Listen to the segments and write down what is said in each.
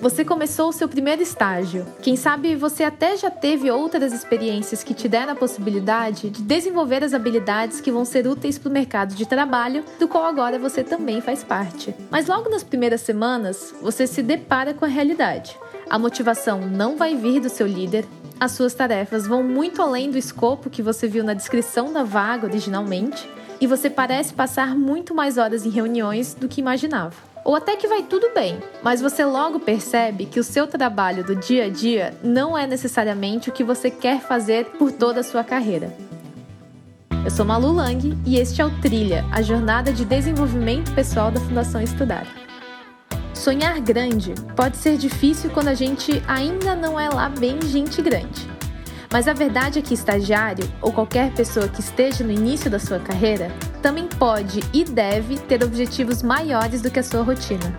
Você começou o seu primeiro estágio. Quem sabe você até já teve outras experiências que te deram a possibilidade de desenvolver as habilidades que vão ser úteis para o mercado de trabalho, do qual agora você também faz parte. Mas logo nas primeiras semanas, você se depara com a realidade. A motivação não vai vir do seu líder, as suas tarefas vão muito além do escopo que você viu na descrição da vaga originalmente, e você parece passar muito mais horas em reuniões do que imaginava. Ou até que vai tudo bem, mas você logo percebe que o seu trabalho do dia a dia não é necessariamente o que você quer fazer por toda a sua carreira. Eu sou Malu Lang e este é o Trilha, a jornada de desenvolvimento pessoal da Fundação Estudar. Sonhar grande pode ser difícil quando a gente ainda não é lá bem gente grande. Mas a verdade é que estagiário, ou qualquer pessoa que esteja no início da sua carreira, também pode e deve ter objetivos maiores do que a sua rotina.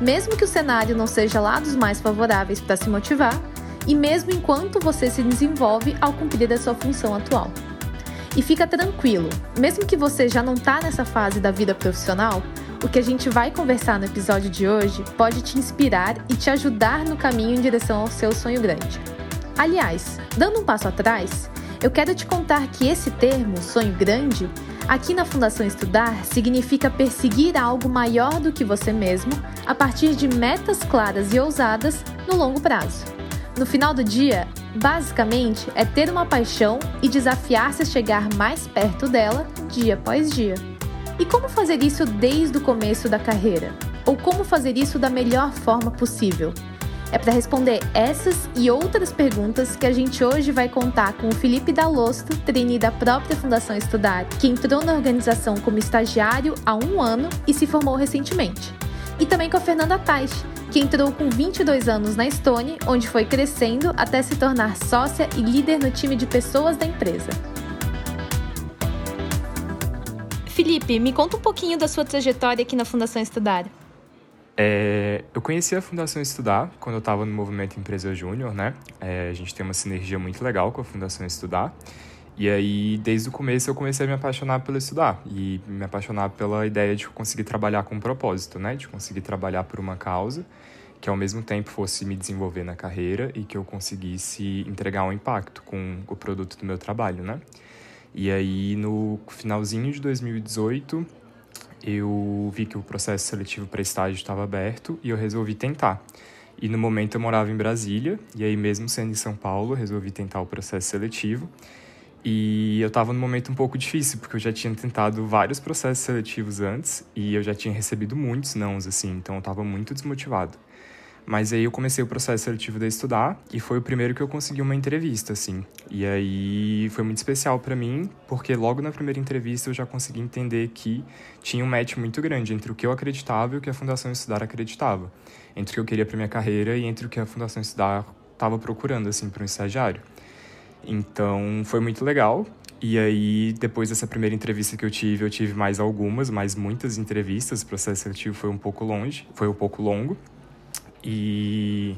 Mesmo que o cenário não seja lá dos mais favoráveis para se motivar, e mesmo enquanto você se desenvolve ao cumprir a sua função atual. E fica tranquilo, mesmo que você já não está nessa fase da vida profissional, o que a gente vai conversar no episódio de hoje pode te inspirar e te ajudar no caminho em direção ao seu sonho grande. Aliás, dando um passo atrás, eu quero te contar que esse termo, sonho grande, aqui na Fundação Estudar significa perseguir algo maior do que você mesmo a partir de metas claras e ousadas no longo prazo. No final do dia, basicamente é ter uma paixão e desafiar-se a chegar mais perto dela dia após dia. E como fazer isso desde o começo da carreira? Ou como fazer isso da melhor forma possível? É para responder essas e outras perguntas que a gente hoje vai contar com o Felipe Dalosto, trainee da própria Fundação Estudar, que entrou na organização como estagiário há um ano e se formou recentemente. E também com a Fernanda Tais, que entrou com 22 anos na Stone, onde foi crescendo até se tornar sócia e líder no time de pessoas da empresa. Felipe, me conta um pouquinho da sua trajetória aqui na Fundação Estudar. É, eu conheci a Fundação Estudar quando eu estava no movimento Empresa Júnior, né? É, a gente tem uma sinergia muito legal com a Fundação Estudar. E aí, desde o começo, eu comecei a me apaixonar pelo estudar e me apaixonar pela ideia de conseguir trabalhar com um propósito, né? De conseguir trabalhar por uma causa que ao mesmo tempo fosse me desenvolver na carreira e que eu conseguisse entregar um impacto com o produto do meu trabalho, né? E aí, no finalzinho de 2018, eu vi que o processo seletivo para estágio estava aberto e eu resolvi tentar. E no momento eu morava em Brasília, e aí mesmo sendo em São Paulo, resolvi tentar o processo seletivo. E eu estava num momento um pouco difícil, porque eu já tinha tentado vários processos seletivos antes e eu já tinha recebido muitos nãos, assim, então eu estava muito desmotivado. Mas aí eu comecei o processo seletivo de estudar e foi o primeiro que eu consegui uma entrevista, assim. E aí foi muito especial para mim, porque logo na primeira entrevista eu já consegui entender que tinha um match muito grande entre o que eu acreditava e o que a Fundação Estudar acreditava. Entre o que eu queria para minha carreira e entre o que a Fundação Estudar estava procurando, assim, para um estagiário. Então foi muito legal. E aí, depois dessa primeira entrevista que eu tive, eu tive mais algumas, mais muitas entrevistas. O processo seletivo foi um pouco longe, foi um pouco longo. E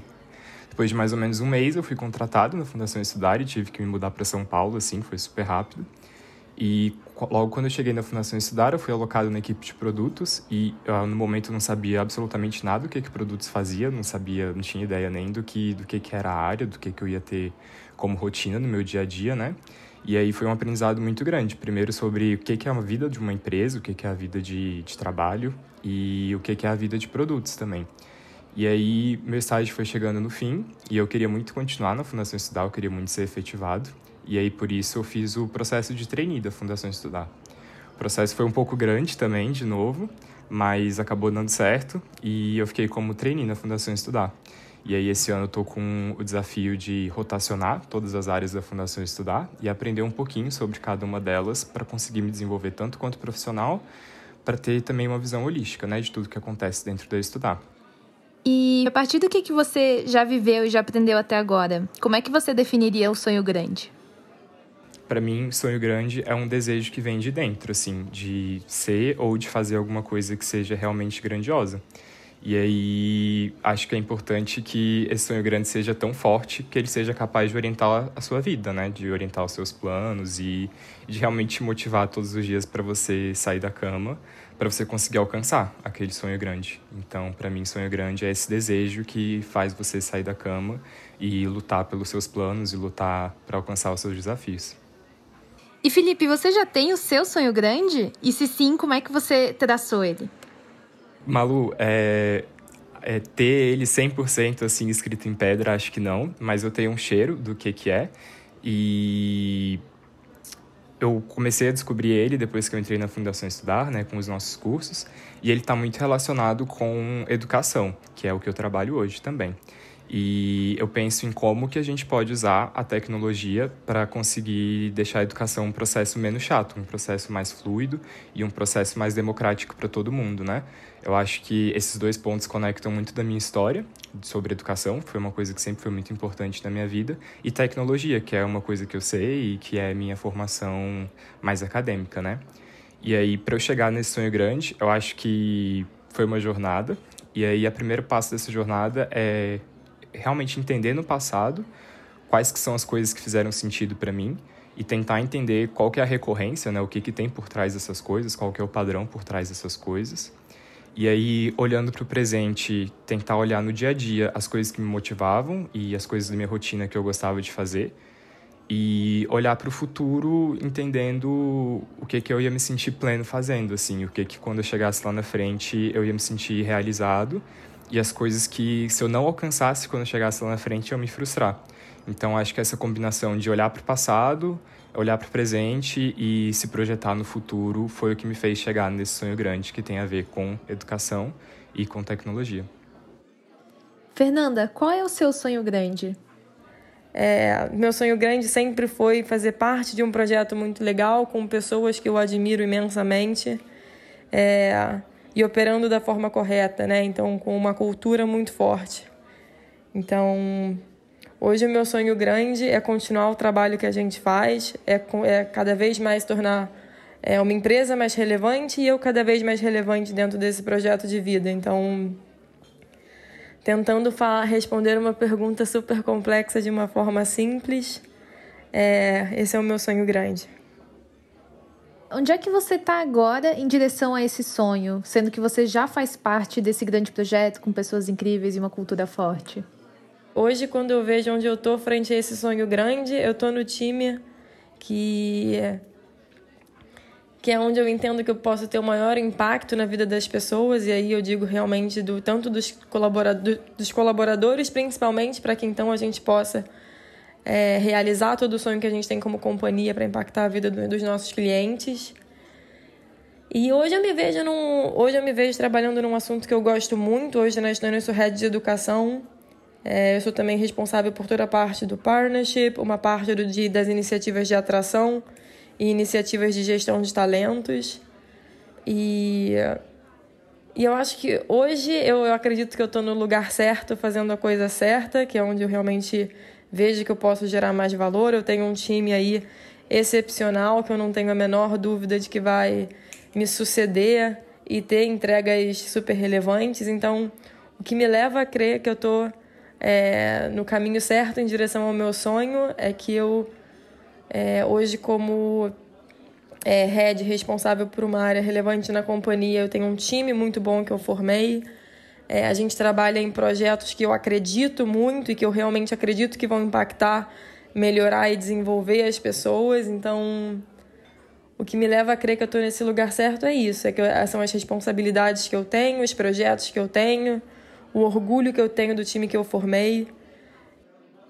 depois de mais ou menos um mês, eu fui contratado na Fundação Estudar e tive que me mudar para São Paulo, assim, foi super rápido. E logo quando eu cheguei na Fundação Estudar, eu fui alocado na equipe de produtos e uh, no momento eu não sabia absolutamente nada do que que produtos fazia, não sabia, não tinha ideia nem do que do que que era a área, do que que eu ia ter como rotina no meu dia a dia, né? E aí foi um aprendizado muito grande. Primeiro sobre o que que é a vida de uma empresa, o que que é a vida de, de trabalho e o que que é a vida de produtos também. E aí, meu estágio foi chegando no fim e eu queria muito continuar na Fundação Estudar, eu queria muito ser efetivado. E aí, por isso, eu fiz o processo de trainee da Fundação Estudar. O processo foi um pouco grande também, de novo, mas acabou dando certo e eu fiquei como trainee na Fundação Estudar. E aí, esse ano, eu estou com o desafio de rotacionar todas as áreas da Fundação Estudar e aprender um pouquinho sobre cada uma delas para conseguir me desenvolver tanto quanto profissional, para ter também uma visão holística né, de tudo que acontece dentro da Estudar. E a partir do que, que você já viveu e já aprendeu até agora, como é que você definiria o sonho grande? Para mim, sonho grande é um desejo que vem de dentro, assim, de ser ou de fazer alguma coisa que seja realmente grandiosa. E aí acho que é importante que esse sonho grande seja tão forte que ele seja capaz de orientar a sua vida, né? De orientar os seus planos e de realmente te motivar todos os dias para você sair da cama, para você conseguir alcançar aquele sonho grande. Então, para mim, sonho grande é esse desejo que faz você sair da cama e lutar pelos seus planos e lutar para alcançar os seus desafios. E Felipe, você já tem o seu sonho grande? E se sim, como é que você traçou ele? Malu, é, é ter ele 100% assim escrito em pedra, acho que não, mas eu tenho um cheiro do que que é. E eu comecei a descobrir ele depois que eu entrei na Fundação Estudar, né, com os nossos cursos, e ele está muito relacionado com educação, que é o que eu trabalho hoje também. E eu penso em como que a gente pode usar a tecnologia para conseguir deixar a educação um processo menos chato, um processo mais fluido e um processo mais democrático para todo mundo, né? Eu acho que esses dois pontos conectam muito da minha história sobre educação, foi uma coisa que sempre foi muito importante na minha vida, e tecnologia, que é uma coisa que eu sei e que é minha formação mais acadêmica, né? E aí, para eu chegar nesse sonho grande, eu acho que foi uma jornada, e aí, a primeiro passo dessa jornada é realmente entender no passado quais que são as coisas que fizeram sentido para mim e tentar entender qual que é a recorrência, né, o que que tem por trás dessas coisas, qual que é o padrão por trás dessas coisas. E aí, olhando para o presente, tentar olhar no dia a dia as coisas que me motivavam e as coisas da minha rotina que eu gostava de fazer. E olhar para o futuro entendendo o que que eu ia me sentir pleno fazendo, assim, o que que quando eu chegasse lá na frente eu ia me sentir realizado e as coisas que, se eu não alcançasse quando eu chegasse lá na frente, eu me frustrar. Então, acho que essa combinação de olhar para o passado, olhar para o presente e se projetar no futuro foi o que me fez chegar nesse sonho grande que tem a ver com educação e com tecnologia. Fernanda, qual é o seu sonho grande? É, meu sonho grande sempre foi fazer parte de um projeto muito legal com pessoas que eu admiro imensamente. É, e operando da forma correta, né? Então, com uma cultura muito forte. Então, hoje o meu sonho grande é continuar o trabalho que a gente faz, é, é cada vez mais tornar é, uma empresa mais relevante e eu cada vez mais relevante dentro desse projeto de vida. Então, tentando falar, responder uma pergunta super complexa de uma forma simples, é, esse é o meu sonho grande. Onde é que você está agora em direção a esse sonho, sendo que você já faz parte desse grande projeto com pessoas incríveis e uma cultura forte? Hoje, quando eu vejo onde eu estou frente a esse sonho grande, eu estou no time que que é onde eu entendo que eu posso ter o maior impacto na vida das pessoas, e aí eu digo realmente do tanto dos, colaborador, dos colaboradores, principalmente, para que então a gente possa é, realizar todo o sonho que a gente tem como companhia para impactar a vida do, dos nossos clientes. E hoje eu me vejo num, hoje eu me vejo trabalhando num assunto que eu gosto muito. Hoje na Estônia eu sou head de educação. É, eu sou também responsável por toda a parte do partnership, uma parte do, de, das iniciativas de atração e iniciativas de gestão de talentos. E, e eu acho que hoje eu, eu acredito que eu estou no lugar certo, fazendo a coisa certa, que é onde eu realmente vejo que eu posso gerar mais valor. Eu tenho um time aí excepcional que eu não tenho a menor dúvida de que vai me suceder e ter entregas super relevantes. Então, o que me leva a crer que eu estou é, no caminho certo em direção ao meu sonho é que eu, é, hoje, como é, head responsável por uma área relevante na companhia, eu tenho um time muito bom que eu formei. É, a gente trabalha em projetos que eu acredito muito e que eu realmente acredito que vão impactar, melhorar e desenvolver as pessoas. Então, o que me leva a crer que eu estou nesse lugar certo é isso: é que são as responsabilidades que eu tenho, os projetos que eu tenho, o orgulho que eu tenho do time que eu formei.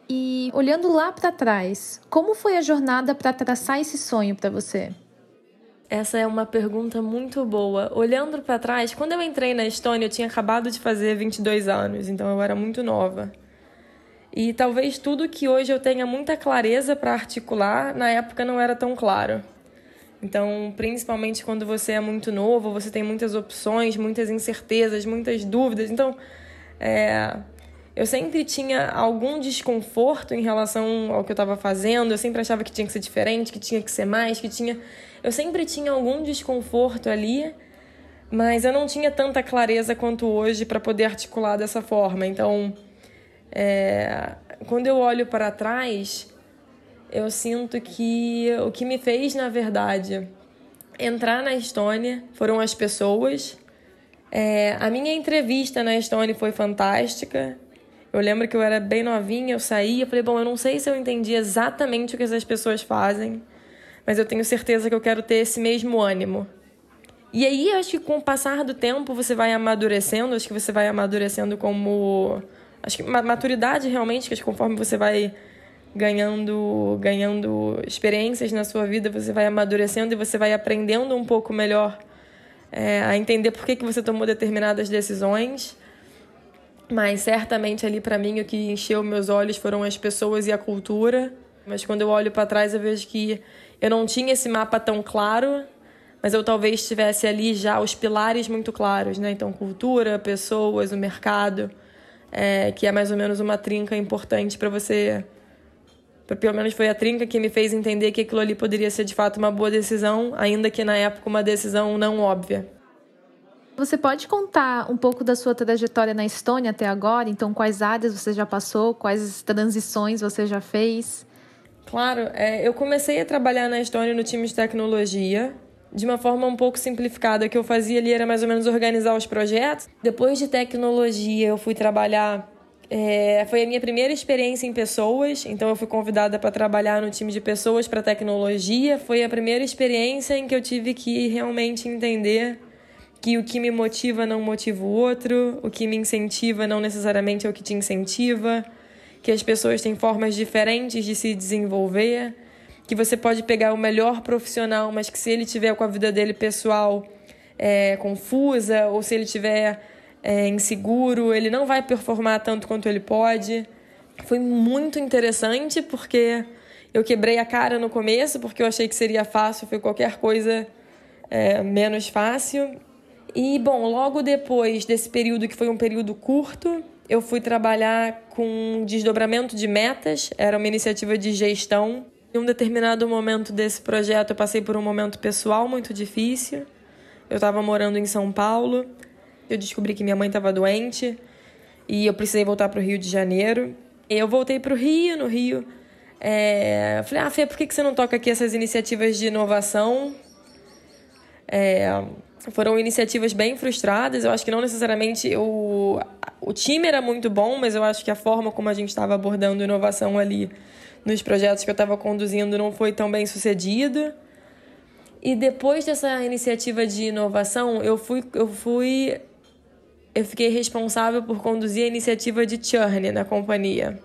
E olhando lá para trás, como foi a jornada para traçar esse sonho para você? Essa é uma pergunta muito boa. Olhando para trás, quando eu entrei na Estônia, eu tinha acabado de fazer 22 anos, então eu era muito nova. E talvez tudo que hoje eu tenha muita clareza para articular, na época não era tão claro. Então, principalmente quando você é muito novo, você tem muitas opções, muitas incertezas, muitas dúvidas. Então, é, eu sempre tinha algum desconforto em relação ao que eu estava fazendo. Eu sempre achava que tinha que ser diferente, que tinha que ser mais, que tinha eu sempre tinha algum desconforto ali, mas eu não tinha tanta clareza quanto hoje para poder articular dessa forma. Então, é, quando eu olho para trás, eu sinto que o que me fez, na verdade, entrar na Estônia foram as pessoas. É, a minha entrevista na Estônia foi fantástica. Eu lembro que eu era bem novinha, eu saí e falei, bom, eu não sei se eu entendi exatamente o que essas pessoas fazem, mas eu tenho certeza que eu quero ter esse mesmo ânimo. E aí, acho que com o passar do tempo, você vai amadurecendo, acho que você vai amadurecendo como. Acho que maturidade realmente, que conforme você vai ganhando, ganhando experiências na sua vida, você vai amadurecendo e você vai aprendendo um pouco melhor é, a entender por que, que você tomou determinadas decisões. Mas certamente ali para mim o que encheu meus olhos foram as pessoas e a cultura. Mas quando eu olho para trás eu vejo que eu não tinha esse mapa tão claro mas eu talvez tivesse ali já os pilares muito claros, né? Então, cultura, pessoas, o mercado, é, que é mais ou menos uma trinca importante para você. Pelo menos foi a trinca que me fez entender que aquilo ali poderia ser de fato uma boa decisão, ainda que na época uma decisão não óbvia. Você pode contar um pouco da sua trajetória na Estônia até agora? Então, quais áreas você já passou, quais transições você já fez? Claro, é, eu comecei a trabalhar na Estônia no time de tecnologia, de uma forma um pouco simplificada. O que eu fazia ali era mais ou menos organizar os projetos. Depois de tecnologia, eu fui trabalhar. É, foi a minha primeira experiência em pessoas, então eu fui convidada para trabalhar no time de pessoas para tecnologia. Foi a primeira experiência em que eu tive que realmente entender que o que me motiva não motiva o outro, o que me incentiva não necessariamente é o que te incentiva, que as pessoas têm formas diferentes de se desenvolver que você pode pegar o melhor profissional, mas que se ele tiver com a vida dele pessoal é, confusa ou se ele tiver é, inseguro, ele não vai performar tanto quanto ele pode. Foi muito interessante porque eu quebrei a cara no começo porque eu achei que seria fácil, foi qualquer coisa é, menos fácil. E bom, logo depois desse período que foi um período curto, eu fui trabalhar com desdobramento de metas, era uma iniciativa de gestão em um determinado momento desse projeto, eu passei por um momento pessoal muito difícil. Eu estava morando em São Paulo. Eu descobri que minha mãe estava doente e eu precisei voltar para o Rio de Janeiro. E eu voltei para o Rio, no Rio. É... Falei, ah, Fê, por que você não toca aqui essas iniciativas de inovação? É... Foram iniciativas bem frustradas. Eu acho que não necessariamente o, o time era muito bom, mas eu acho que a forma como a gente estava abordando inovação ali nos projetos que eu estava conduzindo não foi tão bem sucedido. E depois dessa iniciativa de inovação, eu fui, eu fui, eu fiquei responsável por conduzir a iniciativa de churn na companhia,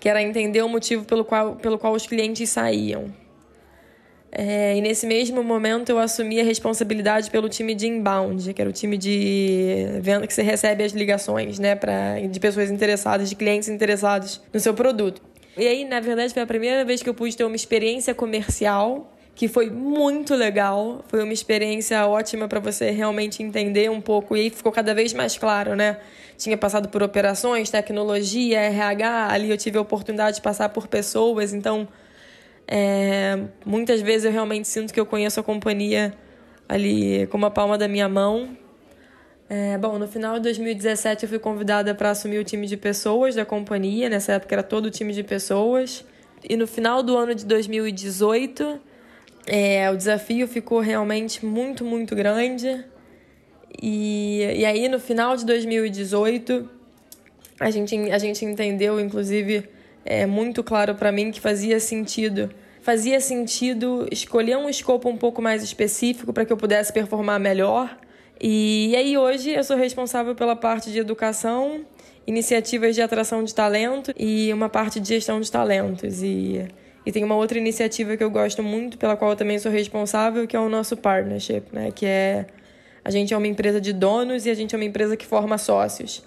que era entender o motivo pelo qual, pelo qual os clientes saíam. É, e nesse mesmo momento eu assumi a responsabilidade pelo time de inbound, que era o time de venda que você recebe as ligações, né, pra, de pessoas interessadas, de clientes interessados no seu produto. E aí, na verdade, foi a primeira vez que eu pude ter uma experiência comercial que foi muito legal. Foi uma experiência ótima para você realmente entender um pouco. E aí ficou cada vez mais claro, né? Tinha passado por operações, tecnologia, RH. Ali eu tive a oportunidade de passar por pessoas. Então, é, muitas vezes eu realmente sinto que eu conheço a companhia ali como a palma da minha mão. É, bom, no final de 2017 eu fui convidada para assumir o time de pessoas da companhia, nessa época era todo o time de pessoas. E no final do ano de 2018, é, o desafio ficou realmente muito, muito grande. E, e aí, no final de 2018, a gente, a gente entendeu, inclusive, é muito claro para mim que fazia sentido. Fazia sentido escolher um escopo um pouco mais específico para que eu pudesse performar melhor e aí hoje eu sou responsável pela parte de educação, iniciativas de atração de talento e uma parte de gestão de talentos. E, e tem uma outra iniciativa que eu gosto muito, pela qual eu também sou responsável, que é o nosso partnership, né? Que é a gente é uma empresa de donos e a gente é uma empresa que forma sócios.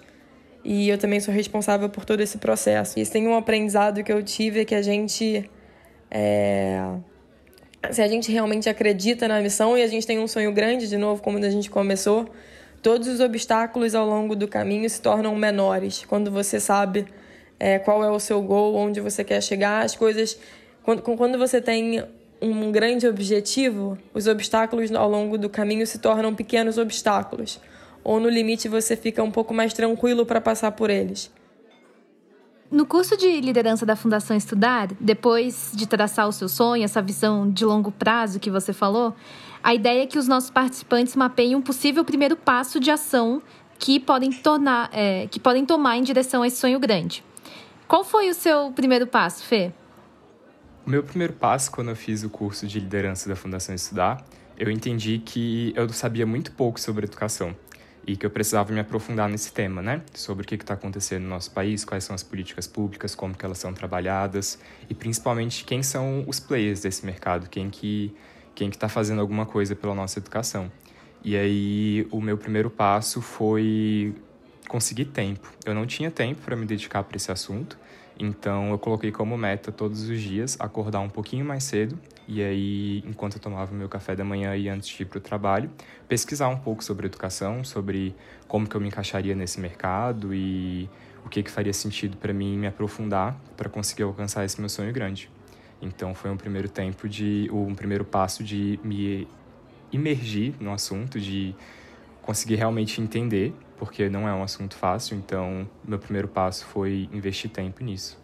E eu também sou responsável por todo esse processo. E tem um aprendizado que eu tive é que a gente é, se a gente realmente acredita na missão e a gente tem um sonho grande, de novo, como a gente começou, todos os obstáculos ao longo do caminho se tornam menores. Quando você sabe é, qual é o seu gol, onde você quer chegar, as coisas. Quando, quando você tem um grande objetivo, os obstáculos ao longo do caminho se tornam pequenos obstáculos, ou no limite você fica um pouco mais tranquilo para passar por eles. No curso de liderança da Fundação Estudar, depois de traçar o seu sonho, essa visão de longo prazo que você falou, a ideia é que os nossos participantes mapeiem um possível primeiro passo de ação que podem, tornar, é, que podem tomar em direção a esse sonho grande. Qual foi o seu primeiro passo, Fê? O meu primeiro passo, quando eu fiz o curso de liderança da Fundação Estudar, eu entendi que eu sabia muito pouco sobre educação e que eu precisava me aprofundar nesse tema, né? Sobre o que está acontecendo no nosso país, quais são as políticas públicas, como que elas são trabalhadas e principalmente quem são os players desse mercado, quem que quem que está fazendo alguma coisa pela nossa educação. E aí o meu primeiro passo foi conseguir tempo. Eu não tinha tempo para me dedicar para esse assunto então eu coloquei como meta todos os dias acordar um pouquinho mais cedo e aí, enquanto eu tomava meu café da manhã e antes de ir para o trabalho, pesquisar um pouco sobre educação, sobre como que eu me encaixaria nesse mercado e o que que faria sentido para mim me aprofundar para conseguir alcançar esse meu sonho grande. Então foi um primeiro tempo de um primeiro passo de me imergir no assunto, de conseguir realmente entender porque não é um assunto fácil, então meu primeiro passo foi investir tempo nisso.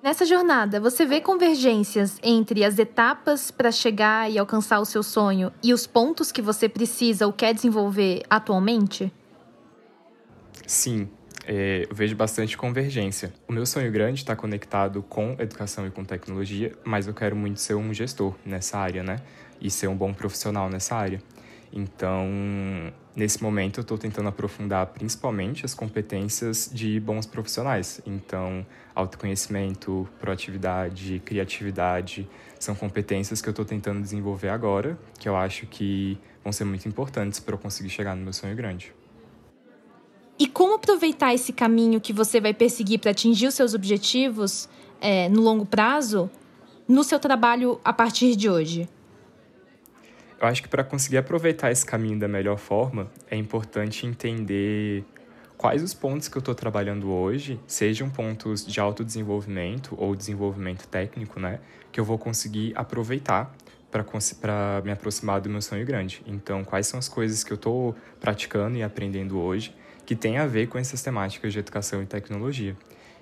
Nessa jornada, você vê convergências entre as etapas para chegar e alcançar o seu sonho e os pontos que você precisa ou quer desenvolver atualmente? Sim, é, vejo bastante convergência. O meu sonho grande está conectado com educação e com tecnologia, mas eu quero muito ser um gestor nessa área, né? E ser um bom profissional nessa área. Então, nesse momento, eu estou tentando aprofundar principalmente as competências de bons profissionais. Então, autoconhecimento, proatividade, criatividade são competências que eu estou tentando desenvolver agora, que eu acho que vão ser muito importantes para eu conseguir chegar no meu sonho grande. E como aproveitar esse caminho que você vai perseguir para atingir os seus objetivos é, no longo prazo no seu trabalho a partir de hoje? Eu acho que para conseguir aproveitar esse caminho da melhor forma, é importante entender quais os pontos que eu estou trabalhando hoje, sejam pontos de autodesenvolvimento ou desenvolvimento técnico, né, que eu vou conseguir aproveitar para me aproximar do meu sonho grande. Então, quais são as coisas que eu estou praticando e aprendendo hoje que tem a ver com essas temáticas de educação e tecnologia?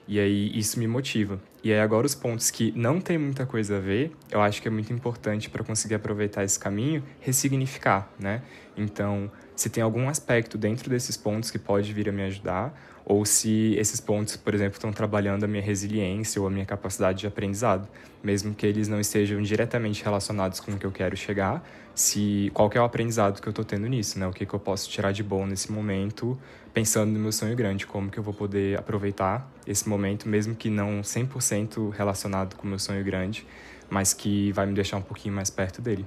E aí isso me motiva. E aí agora os pontos que não tem muita coisa a ver, eu acho que é muito importante para conseguir aproveitar esse caminho, ressignificar, né? Então, se tem algum aspecto dentro desses pontos que pode vir a me ajudar, ou se esses pontos, por exemplo, estão trabalhando a minha resiliência ou a minha capacidade de aprendizado, mesmo que eles não estejam diretamente relacionados com o que eu quero chegar, se qual é o aprendizado que eu estou tendo nisso, né? O que, que eu posso tirar de bom nesse momento, pensando no meu sonho grande, como que eu vou poder aproveitar esse momento, mesmo que não 100% relacionado com o meu sonho grande, mas que vai me deixar um pouquinho mais perto dele.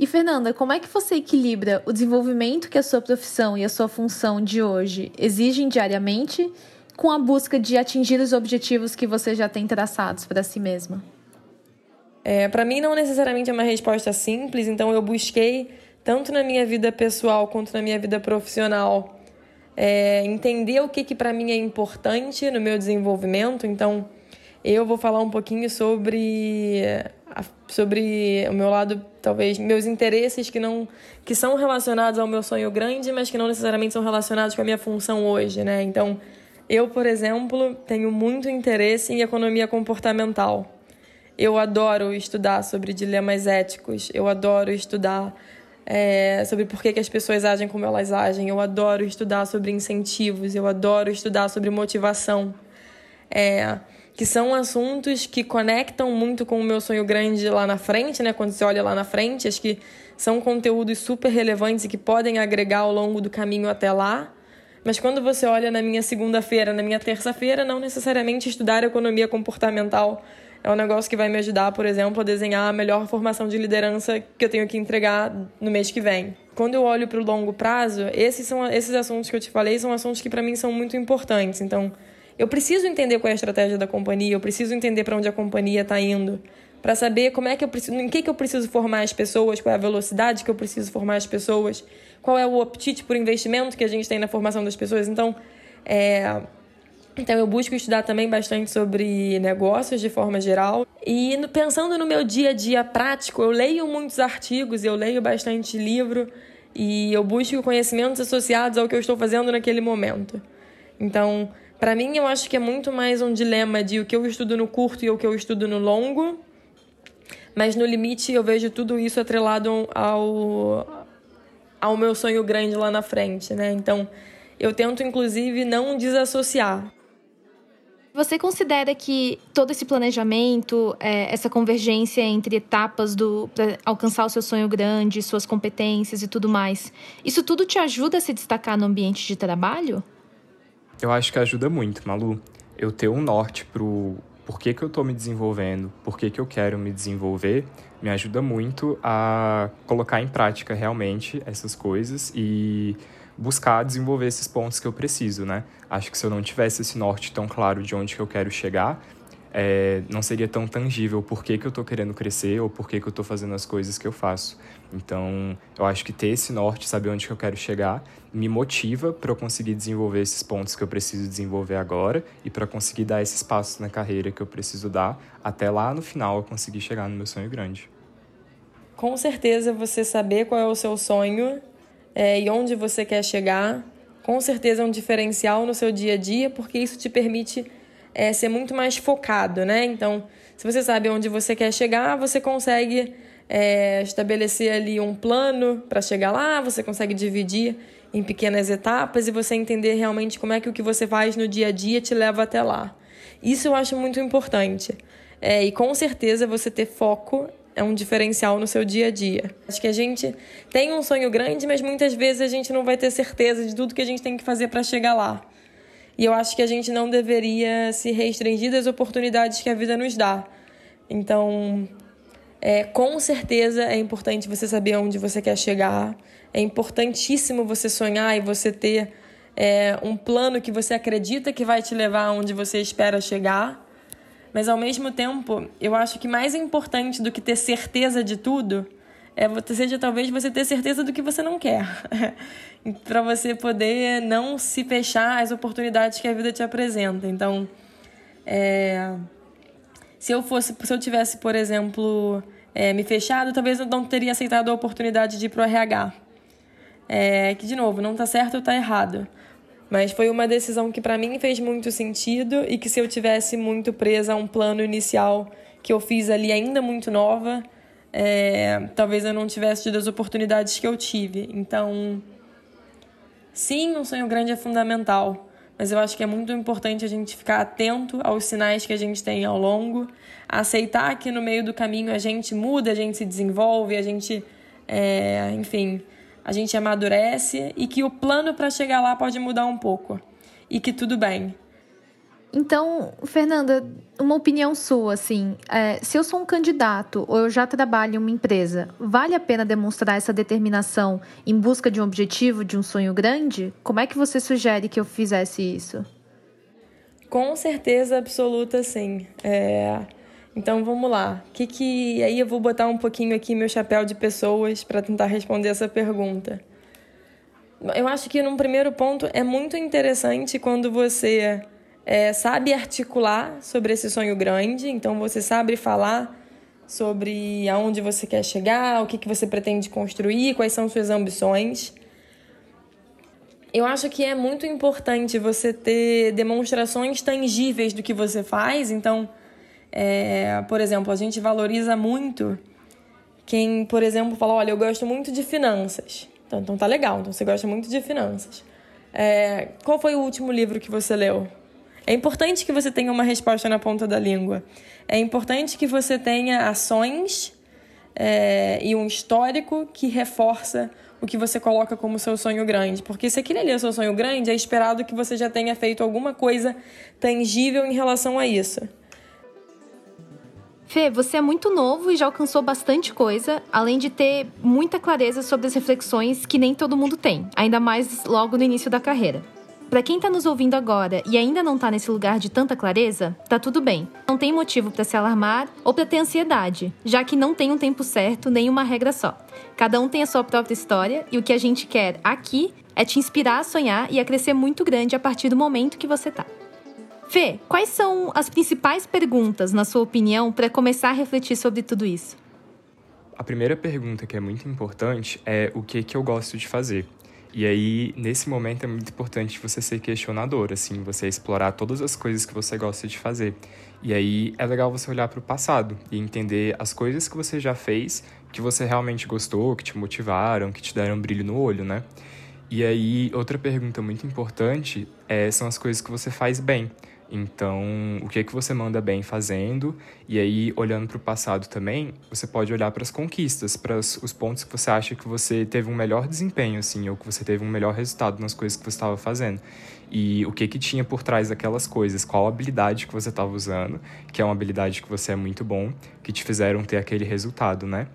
E Fernanda, como é que você equilibra o desenvolvimento que a sua profissão e a sua função de hoje exigem diariamente com a busca de atingir os objetivos que você já tem traçados para si mesma? É, para mim não necessariamente é uma resposta simples, então eu busquei tanto na minha vida pessoal quanto na minha vida profissional é, entender o que, que para mim é importante no meu desenvolvimento. Então eu vou falar um pouquinho sobre sobre o meu lado, talvez meus interesses que não que são relacionados ao meu sonho grande, mas que não necessariamente são relacionados com a minha função hoje, né? Então, eu, por exemplo, tenho muito interesse em economia comportamental. Eu adoro estudar sobre dilemas éticos, eu adoro estudar é, sobre por que, que as pessoas agem como elas agem, eu adoro estudar sobre incentivos, eu adoro estudar sobre motivação. É, que são assuntos que conectam muito com o meu sonho grande lá na frente, né? Quando você olha lá na frente, acho que são conteúdos super relevantes e que podem agregar ao longo do caminho até lá. Mas quando você olha na minha segunda-feira, na minha terça-feira, não necessariamente estudar economia comportamental é um negócio que vai me ajudar, por exemplo, a desenhar a melhor formação de liderança que eu tenho que entregar no mês que vem. Quando eu olho para o longo prazo, esses são esses assuntos que eu te falei são assuntos que para mim são muito importantes. Então, eu preciso entender qual é a estratégia da companhia, eu preciso entender para onde a companhia está indo, para saber como é que eu preciso, em que, que eu preciso formar as pessoas, qual é a velocidade que eu preciso formar as pessoas, qual é o apetite por investimento que a gente tem na formação das pessoas. Então, é, Então eu busco estudar também bastante sobre negócios de forma geral. E pensando no meu dia a dia prático, eu leio muitos artigos, eu leio bastante livro e eu busco conhecimentos associados ao que eu estou fazendo naquele momento. Então, para mim, eu acho que é muito mais um dilema de o que eu estudo no curto e o que eu estudo no longo. Mas no limite, eu vejo tudo isso atrelado ao, ao meu sonho grande lá na frente, né? Então, eu tento, inclusive, não desassociar. Você considera que todo esse planejamento, é, essa convergência entre etapas do para alcançar o seu sonho grande, suas competências e tudo mais, isso tudo te ajuda a se destacar no ambiente de trabalho? Eu acho que ajuda muito, Malu. Eu ter um norte pro por que, que eu estou me desenvolvendo, por que, que eu quero me desenvolver, me ajuda muito a colocar em prática realmente essas coisas e buscar desenvolver esses pontos que eu preciso, né? Acho que se eu não tivesse esse norte tão claro de onde que eu quero chegar, é, não seria tão tangível por que, que eu estou querendo crescer ou por que, que eu estou fazendo as coisas que eu faço. Então, eu acho que ter esse norte, saber onde que eu quero chegar, me motiva para eu conseguir desenvolver esses pontos que eu preciso desenvolver agora e para conseguir dar esses passos na carreira que eu preciso dar até lá no final eu conseguir chegar no meu sonho grande. Com certeza, você saber qual é o seu sonho é, e onde você quer chegar, com certeza é um diferencial no seu dia a dia, porque isso te permite é, ser muito mais focado, né? Então, se você sabe onde você quer chegar, você consegue é, estabelecer ali um plano para chegar lá, você consegue dividir em pequenas etapas e você entender realmente como é que o que você faz no dia a dia te leva até lá. Isso eu acho muito importante. É, e com certeza você ter foco é um diferencial no seu dia a dia. Acho que a gente tem um sonho grande, mas muitas vezes a gente não vai ter certeza de tudo que a gente tem que fazer para chegar lá. E eu acho que a gente não deveria se restringir das oportunidades que a vida nos dá. Então, é, com certeza é importante você saber onde você quer chegar. É importantíssimo você sonhar e você ter é, um plano que você acredita que vai te levar aonde você espera chegar. Mas ao mesmo tempo, eu acho que mais importante do que ter certeza de tudo é seja talvez você ter certeza do que você não quer. para você poder não se fechar às oportunidades que a vida te apresenta. Então, é, se eu fosse, se eu tivesse, por exemplo, é, me fechado, talvez eu não teria aceitado a oportunidade de ir pro RH. É, que de novo, não tá certo ou tá errado. Mas foi uma decisão que para mim fez muito sentido e que se eu tivesse muito presa a um plano inicial que eu fiz ali ainda muito nova, é, talvez eu não tivesse tido as oportunidades que eu tive. Então, sim, um sonho grande é fundamental, mas eu acho que é muito importante a gente ficar atento aos sinais que a gente tem ao longo, aceitar que no meio do caminho a gente muda, a gente se desenvolve, a gente, é, enfim, a gente amadurece e que o plano para chegar lá pode mudar um pouco e que tudo bem. Então, Fernanda, uma opinião sua, assim, é, se eu sou um candidato ou eu já trabalho em uma empresa, vale a pena demonstrar essa determinação em busca de um objetivo, de um sonho grande? Como é que você sugere que eu fizesse isso? Com certeza absoluta, sim. É... Então vamos lá. Que que aí eu vou botar um pouquinho aqui meu chapéu de pessoas para tentar responder essa pergunta. Eu acho que num primeiro ponto é muito interessante quando você é, sabe articular sobre esse sonho grande, então você sabe falar sobre aonde você quer chegar, o que, que você pretende construir, quais são suas ambições. Eu acho que é muito importante você ter demonstrações tangíveis do que você faz, então é, por exemplo, a gente valoriza muito quem, por exemplo, fala: olha, eu gosto muito de finanças. Então, então tá legal, então você gosta muito de finanças. É, qual foi o último livro que você leu? É importante que você tenha uma resposta na ponta da língua. É importante que você tenha ações é, e um histórico que reforça o que você coloca como seu sonho grande. Porque se aquele ali é seu sonho grande, é esperado que você já tenha feito alguma coisa tangível em relação a isso. Fê, você é muito novo e já alcançou bastante coisa, além de ter muita clareza sobre as reflexões que nem todo mundo tem, ainda mais logo no início da carreira. Para quem está nos ouvindo agora e ainda não está nesse lugar de tanta clareza, tá tudo bem. Não tem motivo para se alarmar ou para ter ansiedade, já que não tem um tempo certo nem uma regra só. Cada um tem a sua própria história e o que a gente quer aqui é te inspirar a sonhar e a crescer muito grande a partir do momento que você tá. Fê, quais são as principais perguntas, na sua opinião, para começar a refletir sobre tudo isso? A primeira pergunta que é muito importante é o que que eu gosto de fazer. E aí, nesse momento é muito importante você ser questionador, assim, você explorar todas as coisas que você gosta de fazer. E aí é legal você olhar para o passado e entender as coisas que você já fez, que você realmente gostou, que te motivaram, que te deram brilho no olho, né? E aí, outra pergunta muito importante é, são as coisas que você faz bem. Então, o que é que você manda bem fazendo? E aí, olhando para o passado também, você pode olhar para as conquistas, para os pontos que você acha que você teve um melhor desempenho, assim, ou que você teve um melhor resultado nas coisas que você estava fazendo. E o que que tinha por trás daquelas coisas, qual habilidade que você estava usando, que é uma habilidade que você é muito bom, que te fizeram ter aquele resultado, né?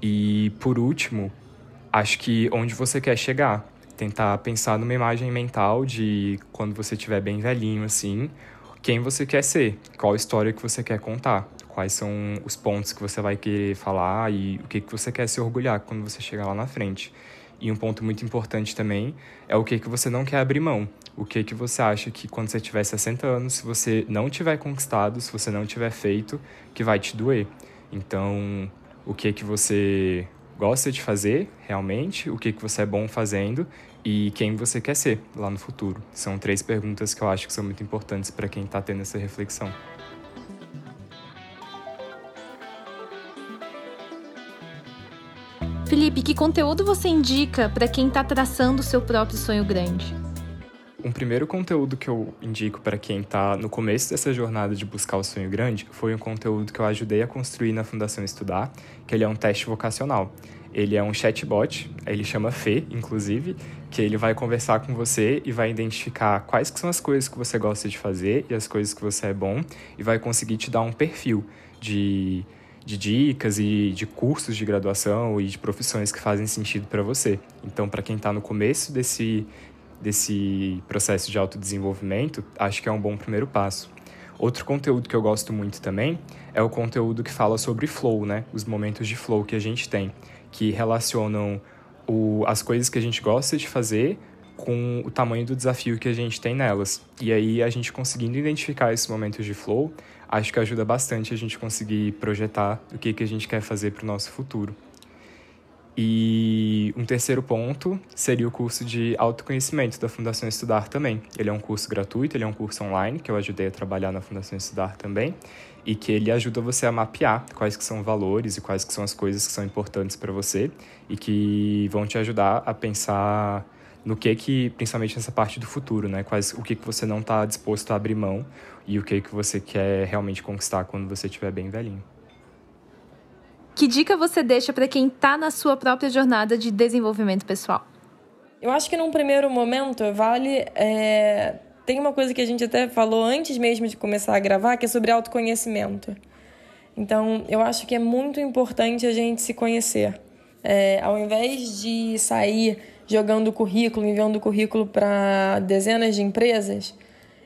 E por último, acho que onde você quer chegar tentar pensar numa imagem mental de quando você estiver bem velhinho, assim, quem você quer ser, qual história que você quer contar, quais são os pontos que você vai querer falar e o que, que você quer se orgulhar quando você chegar lá na frente. E um ponto muito importante também é o que, que você não quer abrir mão. O que, que você acha que quando você tiver 60 anos, se você não tiver conquistado, se você não tiver feito, que vai te doer. Então, o que que você gosta de fazer realmente, o que que você é bom fazendo e quem você quer ser lá no futuro. São três perguntas que eu acho que são muito importantes para quem está tendo essa reflexão. Felipe, que conteúdo você indica para quem está traçando o seu próprio sonho grande? Um primeiro conteúdo que eu indico para quem está no começo dessa jornada de buscar o sonho grande foi um conteúdo que eu ajudei a construir na Fundação Estudar, que ele é um teste vocacional. Ele é um chatbot, ele chama Fê, inclusive, que ele vai conversar com você e vai identificar quais que são as coisas que você gosta de fazer e as coisas que você é bom e vai conseguir te dar um perfil de, de dicas e de cursos de graduação e de profissões que fazem sentido para você. Então, para quem está no começo desse, desse processo de autodesenvolvimento, acho que é um bom primeiro passo. Outro conteúdo que eu gosto muito também é o conteúdo que fala sobre flow, né? Os momentos de flow que a gente tem que relacionam o, as coisas que a gente gosta de fazer com o tamanho do desafio que a gente tem nelas. E aí a gente conseguindo identificar esses momentos de flow, acho que ajuda bastante a gente conseguir projetar o que, que a gente quer fazer para o nosso futuro. E um terceiro ponto seria o curso de autoconhecimento da Fundação Estudar também. Ele é um curso gratuito, ele é um curso online que eu ajudei a trabalhar na Fundação Estudar também e que ele ajuda você a mapear quais que são valores e quais que são as coisas que são importantes para você e que vão te ajudar a pensar no que que, principalmente nessa parte do futuro, né? Quais, o que que você não está disposto a abrir mão e o que que você quer realmente conquistar quando você estiver bem velhinho. Que dica você deixa para quem está na sua própria jornada de desenvolvimento pessoal? Eu acho que num primeiro momento vale. É... Tem uma coisa que a gente até falou antes mesmo de começar a gravar, que é sobre autoconhecimento. Então, eu acho que é muito importante a gente se conhecer. É, ao invés de sair jogando currículo, enviando currículo para dezenas de empresas,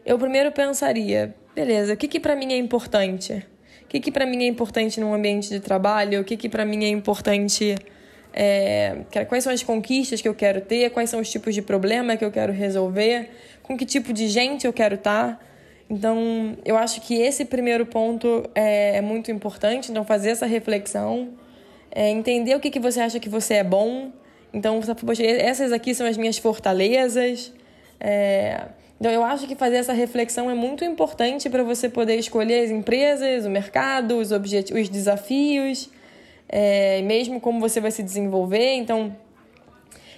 eu primeiro pensaria: beleza, o que, que para mim é importante? Que, que para mim é importante num ambiente de trabalho, o que, que para mim é importante, é, quais são as conquistas que eu quero ter, quais são os tipos de problema que eu quero resolver, com que tipo de gente eu quero estar. Tá. Então, eu acho que esse primeiro ponto é, é muito importante, então fazer essa reflexão, é, entender o que, que você acha que você é bom. Então, poxa, essas aqui são as minhas fortalezas. É, então, eu acho que fazer essa reflexão é muito importante para você poder escolher as empresas, o mercado, os, os desafios, é, mesmo como você vai se desenvolver. Então,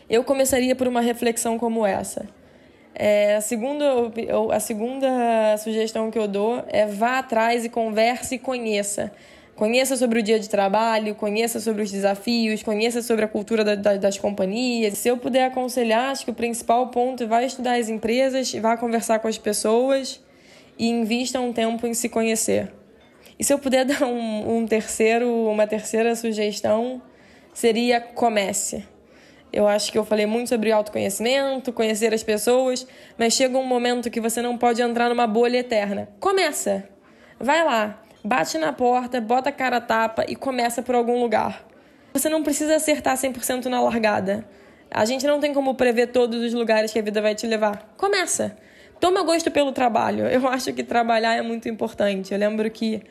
eu começaria por uma reflexão como essa. É, a, segunda, a segunda sugestão que eu dou é vá atrás e converse e conheça. Conheça sobre o dia de trabalho, conheça sobre os desafios, conheça sobre a cultura da, da, das companhias. Se eu puder aconselhar, acho que o principal ponto é vai estudar as empresas, vá conversar com as pessoas e invista um tempo em se conhecer. E se eu puder dar um, um terceiro, uma terceira sugestão, seria comece. Eu acho que eu falei muito sobre autoconhecimento, conhecer as pessoas, mas chega um momento que você não pode entrar numa bolha eterna. Começa! Vai lá, bate na porta, bota a cara a tapa e começa por algum lugar. Você não precisa acertar 100% na largada. A gente não tem como prever todos os lugares que a vida vai te levar. Começa. toma gosto pelo trabalho. Eu acho que trabalhar é muito importante. Eu lembro que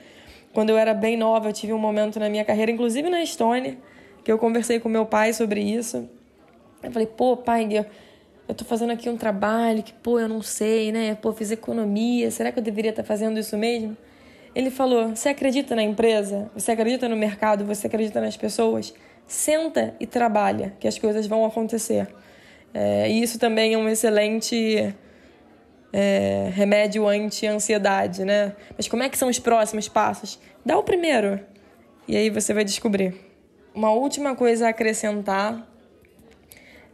quando eu era bem nova, eu tive um momento na minha carreira, inclusive na Estônia, que eu conversei com meu pai sobre isso. Eu falei, pô, pai, eu, eu tô fazendo aqui um trabalho que, pô, eu não sei, né? Pô, fiz economia, será que eu deveria estar fazendo isso mesmo? Ele falou: Você acredita na empresa? Você acredita no mercado? Você acredita nas pessoas? Senta e trabalha, que as coisas vão acontecer. É, e isso também é um excelente é, remédio anti-ansiedade, né? Mas como é que são os próximos passos? Dá o primeiro e aí você vai descobrir. Uma última coisa a acrescentar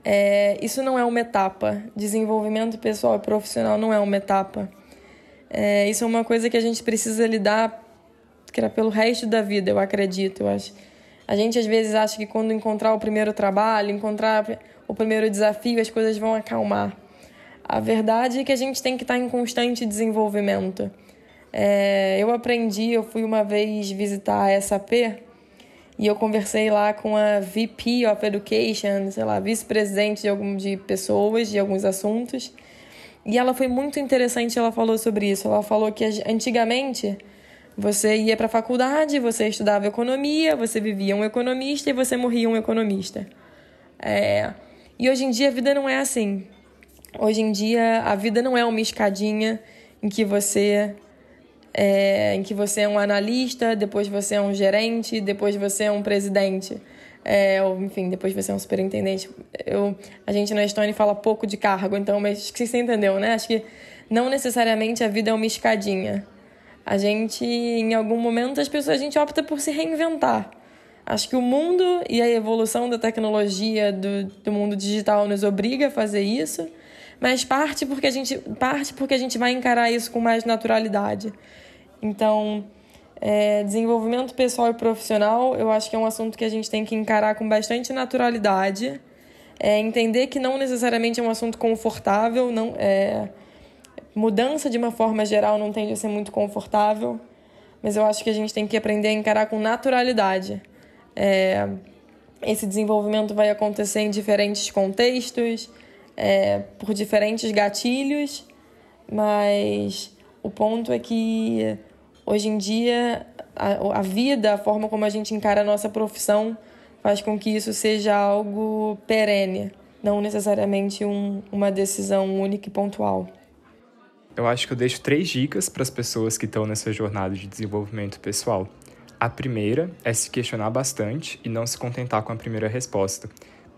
é, isso não é uma etapa. Desenvolvimento pessoal e profissional não é uma etapa. É, isso é uma coisa que a gente precisa lidar pelo resto da vida, eu acredito. Eu acho. A gente às vezes acha que quando encontrar o primeiro trabalho, encontrar o primeiro desafio, as coisas vão acalmar. A verdade é que a gente tem que estar em constante desenvolvimento. É, eu aprendi, eu fui uma vez visitar a SAP e eu conversei lá com a VP of Education, sei lá, vice-presidente de, algum, de pessoas, de alguns assuntos. E ela foi muito interessante, ela falou sobre isso. Ela falou que antigamente você ia para a faculdade, você estudava economia, você vivia um economista e você morria um economista. É... E hoje em dia a vida não é assim. Hoje em dia a vida não é uma escadinha em que você é, em que você é um analista, depois você é um gerente, depois você é um presidente é, ou enfim, depois você é um superintendente. Eu, a gente na Estônia fala pouco de cargo, então, mas acho que você entendeu, né? Acho que não necessariamente a vida é uma escadinha. A gente, em algum momento, as pessoas, a gente opta por se reinventar. Acho que o mundo e a evolução da tecnologia, do, do mundo digital, nos obriga a fazer isso, mas parte porque a gente parte porque a gente vai encarar isso com mais naturalidade. Então, é, desenvolvimento pessoal e profissional, eu acho que é um assunto que a gente tem que encarar com bastante naturalidade. É, entender que não necessariamente é um assunto confortável, não é, mudança de uma forma geral não tende a ser muito confortável, mas eu acho que a gente tem que aprender a encarar com naturalidade. É, esse desenvolvimento vai acontecer em diferentes contextos, é, por diferentes gatilhos, mas o ponto é que Hoje em dia, a, a vida, a forma como a gente encara a nossa profissão, faz com que isso seja algo perene, não necessariamente um, uma decisão única e pontual. Eu acho que eu deixo três dicas para as pessoas que estão nessa jornada de desenvolvimento pessoal. A primeira é se questionar bastante e não se contentar com a primeira resposta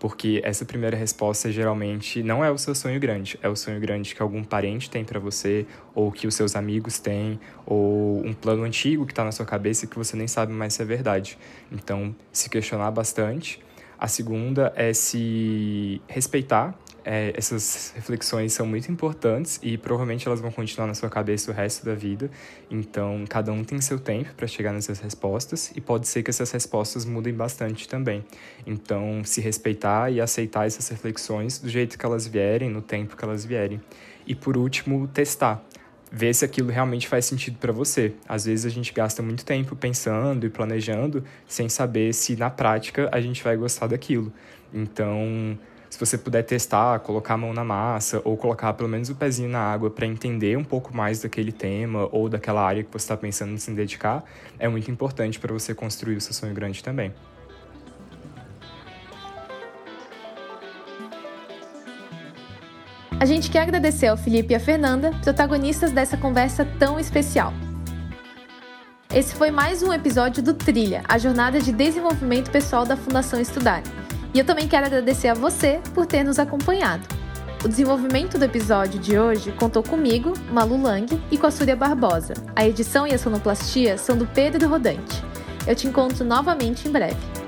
porque essa primeira resposta geralmente não é o seu sonho grande, é o sonho grande que algum parente tem para você, ou que os seus amigos têm, ou um plano antigo que está na sua cabeça que você nem sabe mais se é verdade. Então, se questionar bastante. A segunda é se respeitar é, essas reflexões são muito importantes e provavelmente elas vão continuar na sua cabeça o resto da vida. Então, cada um tem seu tempo para chegar nessas respostas e pode ser que essas respostas mudem bastante também. Então, se respeitar e aceitar essas reflexões do jeito que elas vierem, no tempo que elas vierem. E por último, testar. Ver se aquilo realmente faz sentido para você. Às vezes a gente gasta muito tempo pensando e planejando sem saber se na prática a gente vai gostar daquilo. Então, se você puder testar, colocar a mão na massa ou colocar pelo menos o pezinho na água para entender um pouco mais daquele tema ou daquela área que você está pensando em se dedicar, é muito importante para você construir o seu sonho grande também. A gente quer agradecer ao Felipe e à Fernanda, protagonistas dessa conversa tão especial. Esse foi mais um episódio do Trilha, a jornada de desenvolvimento pessoal da Fundação Estudar. E eu também quero agradecer a você por ter nos acompanhado. O desenvolvimento do episódio de hoje contou comigo, Malu Lang, e com a Súria Barbosa. A edição e a sonoplastia são do Pedro Rodante. Eu te encontro novamente em breve.